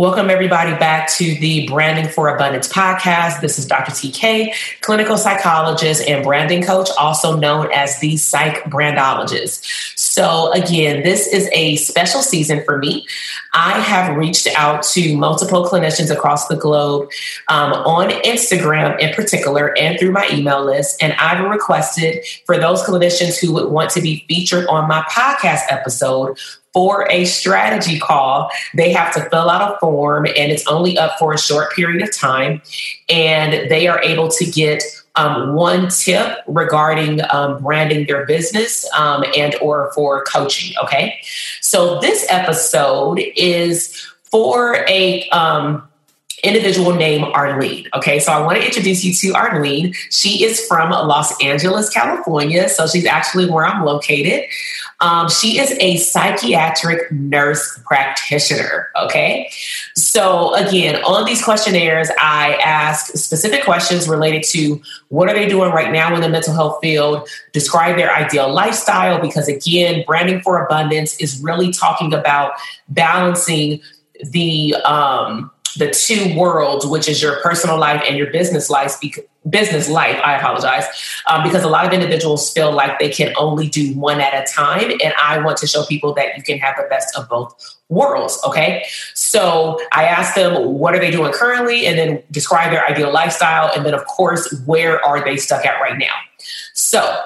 Welcome, everybody, back to the Branding for Abundance podcast. This is Dr. TK, clinical psychologist and branding coach, also known as the Psych Brandologist. So, again, this is a special season for me. I have reached out to multiple clinicians across the globe um, on Instagram in particular and through my email list. And I've requested for those clinicians who would want to be featured on my podcast episode for a strategy call, they have to fill out a form and it's only up for a short period of time. And they are able to get um, one tip regarding um, branding their business um, and or for coaching. Okay. So this episode is for a um, individual named Arlene. Okay, so I want to introduce you to Arlene. She is from Los Angeles, California. So she's actually where I'm located. Um, she is a psychiatric nurse practitioner. Okay. So, again, on these questionnaires, I ask specific questions related to what are they doing right now in the mental health field, describe their ideal lifestyle, because, again, branding for abundance is really talking about balancing the, um, the two worlds, which is your personal life and your business life, business life. I apologize um, because a lot of individuals feel like they can only do one at a time, and I want to show people that you can have the best of both worlds. Okay, so I asked them what are they doing currently, and then describe their ideal lifestyle, and then of course where are they stuck at right now. So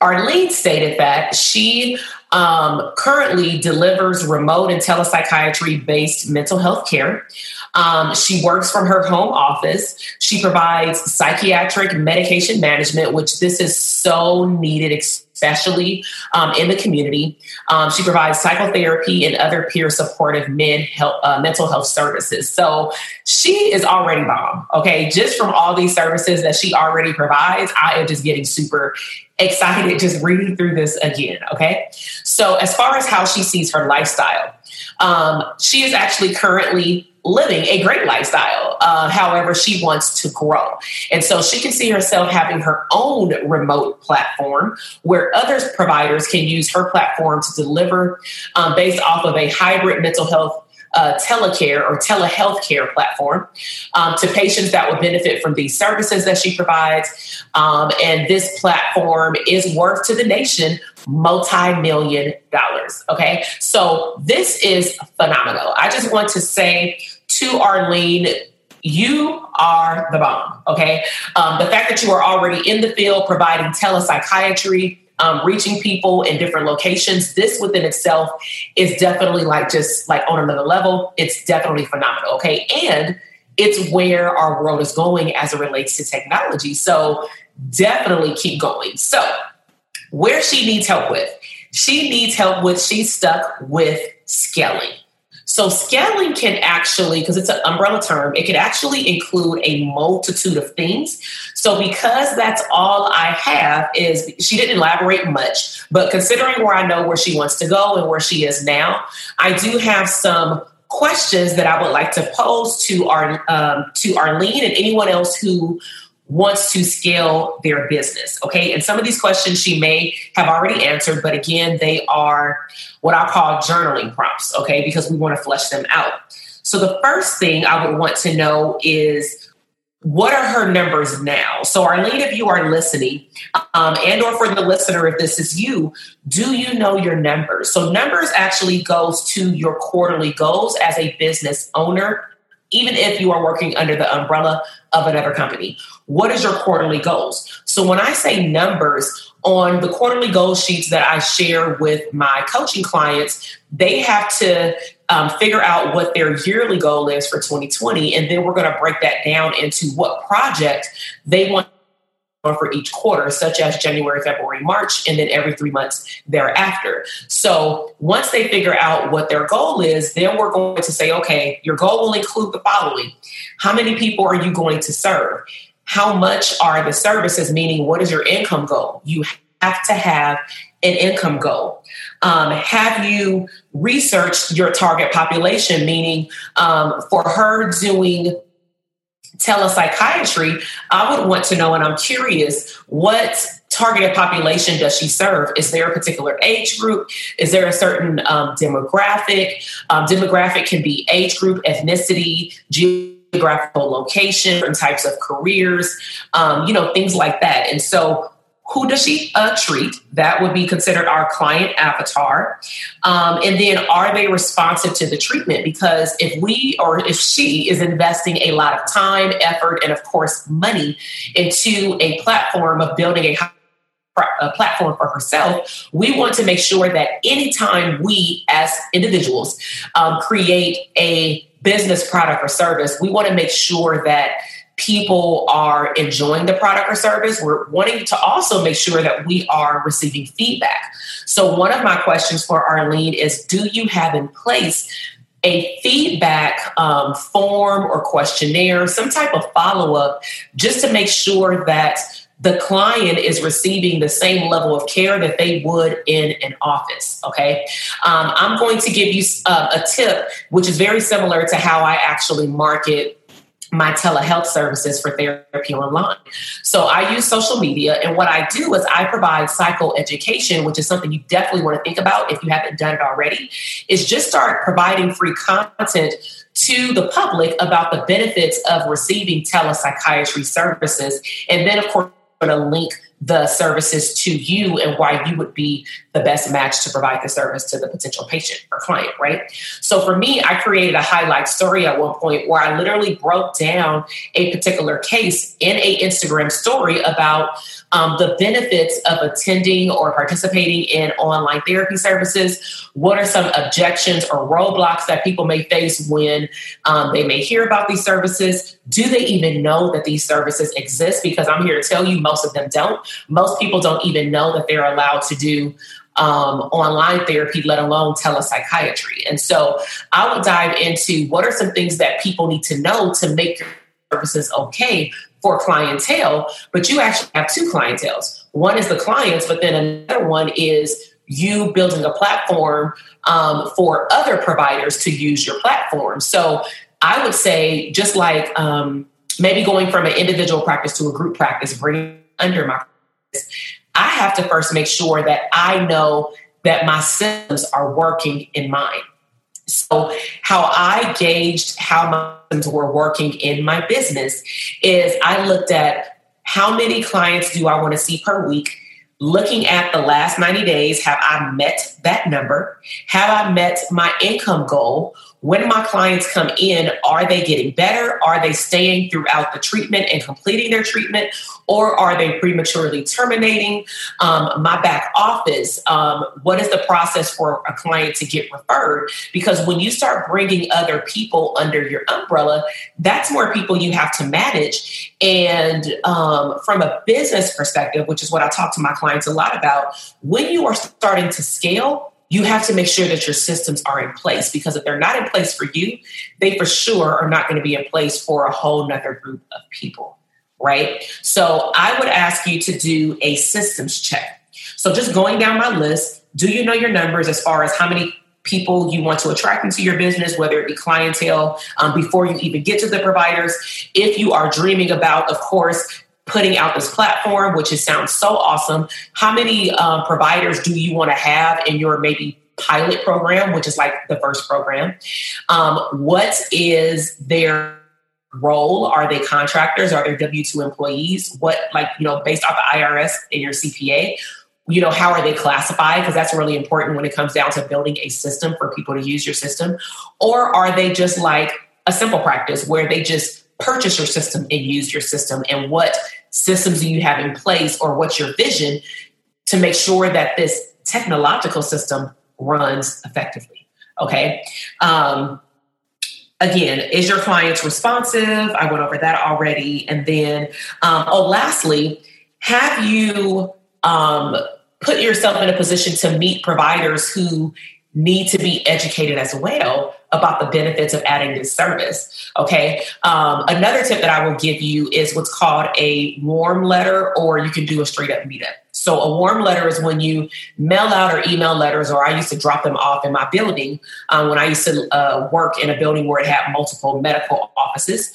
Arlene stated that she um, currently delivers remote and telepsychiatry based mental health care. Um, she works from her home office. She provides psychiatric medication management, which this is so needed, especially um, in the community. Um, she provides psychotherapy and other peer supportive men health, uh, mental health services. So she is already bomb. Okay, just from all these services that she already provides, I am just getting super excited just reading through this again. Okay, so as far as how she sees her lifestyle, um, she is actually currently living a great lifestyle. Uh, however, she wants to grow. And so she can see herself having her own remote platform where other providers can use her platform to deliver um, based off of a hybrid mental health uh, telecare or telehealth care platform um, to patients that would benefit from these services that she provides. Um, and this platform is worth to the nation multi-million dollars. Okay. So this is phenomenal. I just want to say to Arlene, you are the bomb. Okay. Um, the fact that you are already in the field providing telepsychiatry, um, reaching people in different locations, this within itself is definitely like just like on another level. It's definitely phenomenal. Okay. And it's where our world is going as it relates to technology. So definitely keep going. So, where she needs help with, she needs help with, she's stuck with scaling. So scaling can actually, because it's an umbrella term, it can actually include a multitude of things. So because that's all I have is she didn't elaborate much, but considering where I know where she wants to go and where she is now, I do have some questions that I would like to pose to our um, to Arlene and anyone else who wants to scale their business. Okay. And some of these questions she may have already answered, but again, they are what I call journaling prompts. Okay. Because we want to flesh them out. So the first thing I would want to know is what are her numbers now? So Arlene, if you are listening, um, and or for the listener, if this is you, do you know your numbers? So numbers actually goes to your quarterly goals as a business owner even if you are working under the umbrella of another company. What is your quarterly goals? So when I say numbers on the quarterly goal sheets that I share with my coaching clients, they have to um, figure out what their yearly goal is for 2020. And then we're going to break that down into what project they want for each quarter, such as January, February, March, and then every three months thereafter. So once they figure out what their goal is, then we're going to say, okay, your goal will include the following How many people are you going to serve? How much are the services? Meaning, what is your income goal? You have to have an income goal. Um, have you researched your target population? Meaning, um, for her doing telepsychiatry, I would want to know, and I'm curious, what targeted population does she serve? Is there a particular age group? Is there a certain um, demographic? Um, demographic can be age group, ethnicity, geographical location, different types of careers, um, you know, things like that. And so who does she uh, treat? That would be considered our client avatar. Um, and then are they responsive to the treatment? Because if we or if she is investing a lot of time, effort, and of course, money into a platform of building a a platform for herself, we want to make sure that anytime we as individuals um, create a business product or service, we want to make sure that people are enjoying the product or service. We're wanting to also make sure that we are receiving feedback. So, one of my questions for Arlene is Do you have in place a feedback um, form or questionnaire, some type of follow up, just to make sure that the client is receiving the same level of care that they would in an office. Okay. Um, I'm going to give you uh, a tip, which is very similar to how I actually market my telehealth services for therapy online. So I use social media, and what I do is I provide psychoeducation, which is something you definitely want to think about if you haven't done it already, is just start providing free content to the public about the benefits of receiving telepsychiatry services. And then, of course, to link the services to you and why you would be the best match to provide the service to the potential patient or client, right? So for me, I created a highlight story at one point where I literally broke down a particular case in a Instagram story about um, the benefits of attending or participating in online therapy services. What are some objections or roadblocks that people may face when um, they may hear about these services? Do they even know that these services exist? Because I'm here to tell you, most of them don't. Most people don't even know that they're allowed to do um, online therapy, let alone telepsychiatry. And so I would dive into what are some things that people need to know to make your services okay for clientele, but you actually have two clientels. One is the clients, but then another one is you building a platform um, for other providers to use your platform. So I would say, just like um, maybe going from an individual practice to a group practice, bringing under my I have to first make sure that I know that my systems are working in mine. So, how I gauged how my systems were working in my business is I looked at how many clients do I want to see per week? Looking at the last 90 days, have I met that number? Have I met my income goal? When my clients come in, are they getting better? Are they staying throughout the treatment and completing their treatment? Or are they prematurely terminating? Um, my back office, um, what is the process for a client to get referred? Because when you start bringing other people under your umbrella, that's more people you have to manage. And um, from a business perspective, which is what I talk to my clients a lot about, when you are starting to scale, you have to make sure that your systems are in place because if they're not in place for you, they for sure are not going to be in place for a whole nother group of people, right? So I would ask you to do a systems check. So just going down my list, do you know your numbers as far as how many people you want to attract into your business, whether it be clientele, um, before you even get to the providers. If you are dreaming about, of course, putting out this platform, which is, sounds so awesome. How many uh, providers do you want to have in your maybe pilot program, which is like the first program? Um, what is their role? Are they contractors? Are they W 2 employees? What, like, you know, based off the IRS and your CPA? You know, how are they classified? Because that's really important when it comes down to building a system for people to use your system. Or are they just like a simple practice where they just purchase your system and use your system and what systems do you have in place or what's your vision to make sure that this technological system runs effectively okay? Um, again is your clients responsive? I went over that already. And then um, oh lastly have you um, put yourself in a position to meet providers who need to be educated as well about the benefits of adding this service. Okay. Um, another tip that I will give you is what's called a warm letter, or you can do a straight up meetup. So, a warm letter is when you mail out or email letters, or I used to drop them off in my building um, when I used to uh, work in a building where it had multiple medical offices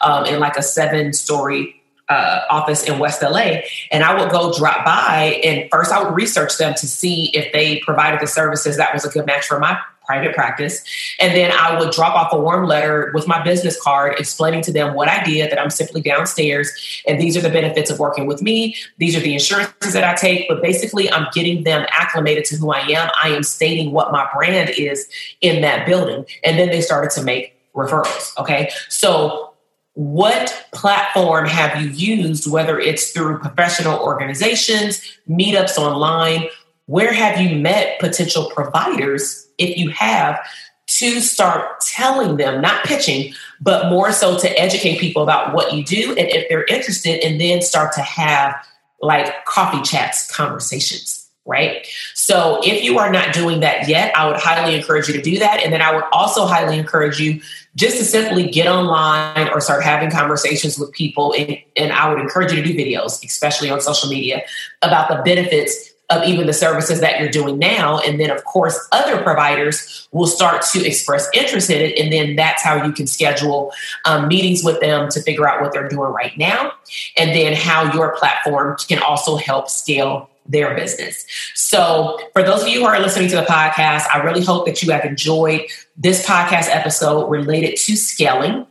um, in like a seven story uh, office in West LA, and I would go drop by. And first, I would research them to see if they provided the services that was a good match for my private practice. And then I would drop off a warm letter with my business card explaining to them what I did, that I'm simply downstairs, and these are the benefits of working with me. These are the insurances that I take. But basically, I'm getting them acclimated to who I am. I am stating what my brand is in that building. And then they started to make referrals. Okay. So what platform have you used, whether it's through professional organizations, meetups online? Where have you met potential providers, if you have, to start telling them, not pitching, but more so to educate people about what you do and if they're interested, and then start to have like coffee chats conversations? right? So if you are not doing that yet, I would highly encourage you to do that. And then I would also highly encourage you just to simply get online or start having conversations with people. And, and I would encourage you to do videos, especially on social media, about the benefits of even the services that you're doing now. And then, of course, other providers will start to express interest in it. And then that's how you can schedule um, meetings with them to figure out what they're doing right now. And then how your platform can also help scale their business. So, for those of you who are listening to the podcast, I really hope that you have enjoyed this podcast episode related to scaling.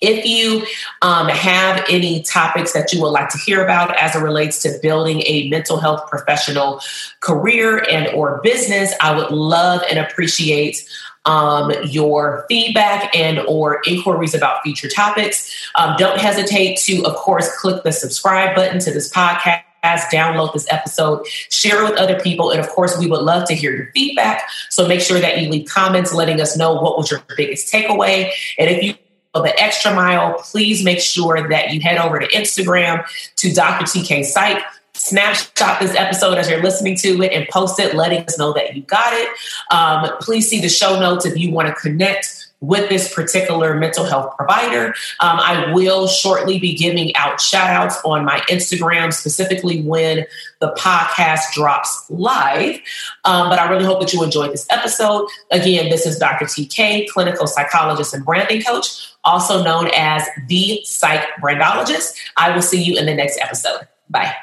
If you um, have any topics that you would like to hear about as it relates to building a mental health professional career and or business, I would love and appreciate um, your feedback and or inquiries about future topics. Um, don't hesitate to, of course, click the subscribe button to this podcast download this episode, share it with other people. And of course, we would love to hear your feedback. So make sure that you leave comments letting us know what was your biggest takeaway. And if you the extra mile, please make sure that you head over to Instagram to Dr. TK Psych. Snapshot this episode as you're listening to it and post it, letting us know that you got it. Um, please see the show notes if you want to connect with this particular mental health provider. Um, I will shortly be giving out shout outs on my Instagram, specifically when the podcast drops live. Um, but I really hope that you enjoyed this episode. Again, this is Dr. TK, clinical psychologist and branding coach, also known as the Psych Brandologist. I will see you in the next episode. Bye.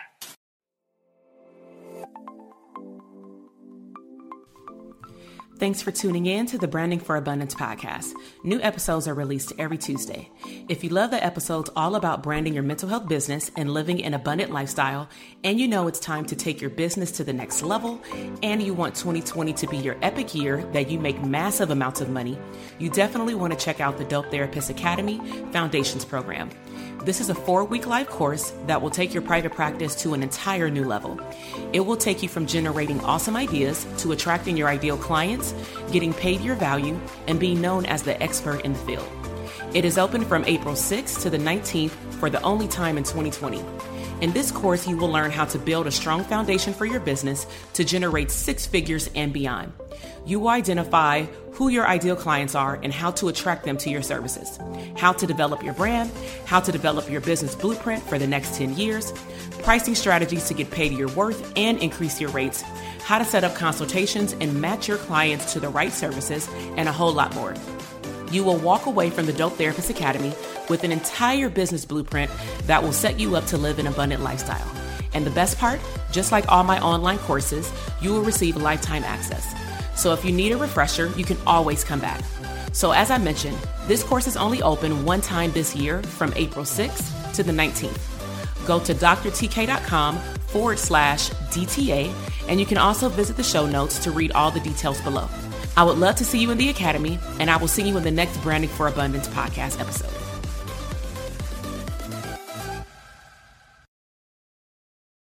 Thanks for tuning in to the Branding for Abundance podcast. New episodes are released every Tuesday. If you love the episodes all about branding your mental health business and living an abundant lifestyle, and you know it's time to take your business to the next level, and you want 2020 to be your epic year that you make massive amounts of money, you definitely want to check out the Dope Therapist Academy Foundations program. This is a four week live course that will take your private practice to an entire new level. It will take you from generating awesome ideas to attracting your ideal clients, getting paid your value, and being known as the expert in the field. It is open from April 6th to the 19th for the only time in 2020. In this course, you will learn how to build a strong foundation for your business to generate six figures and beyond. You will identify who your ideal clients are and how to attract them to your services, how to develop your brand, how to develop your business blueprint for the next 10 years, pricing strategies to get paid your worth and increase your rates, how to set up consultations and match your clients to the right services, and a whole lot more. You will walk away from the Dope Therapist Academy with an entire business blueprint that will set you up to live an abundant lifestyle. And the best part, just like all my online courses, you will receive lifetime access. So if you need a refresher, you can always come back. So as I mentioned, this course is only open one time this year from April 6th to the 19th. Go to drtk.com forward slash DTA, and you can also visit the show notes to read all the details below. I would love to see you in the Academy, and I will see you in the next Branding for Abundance podcast episode.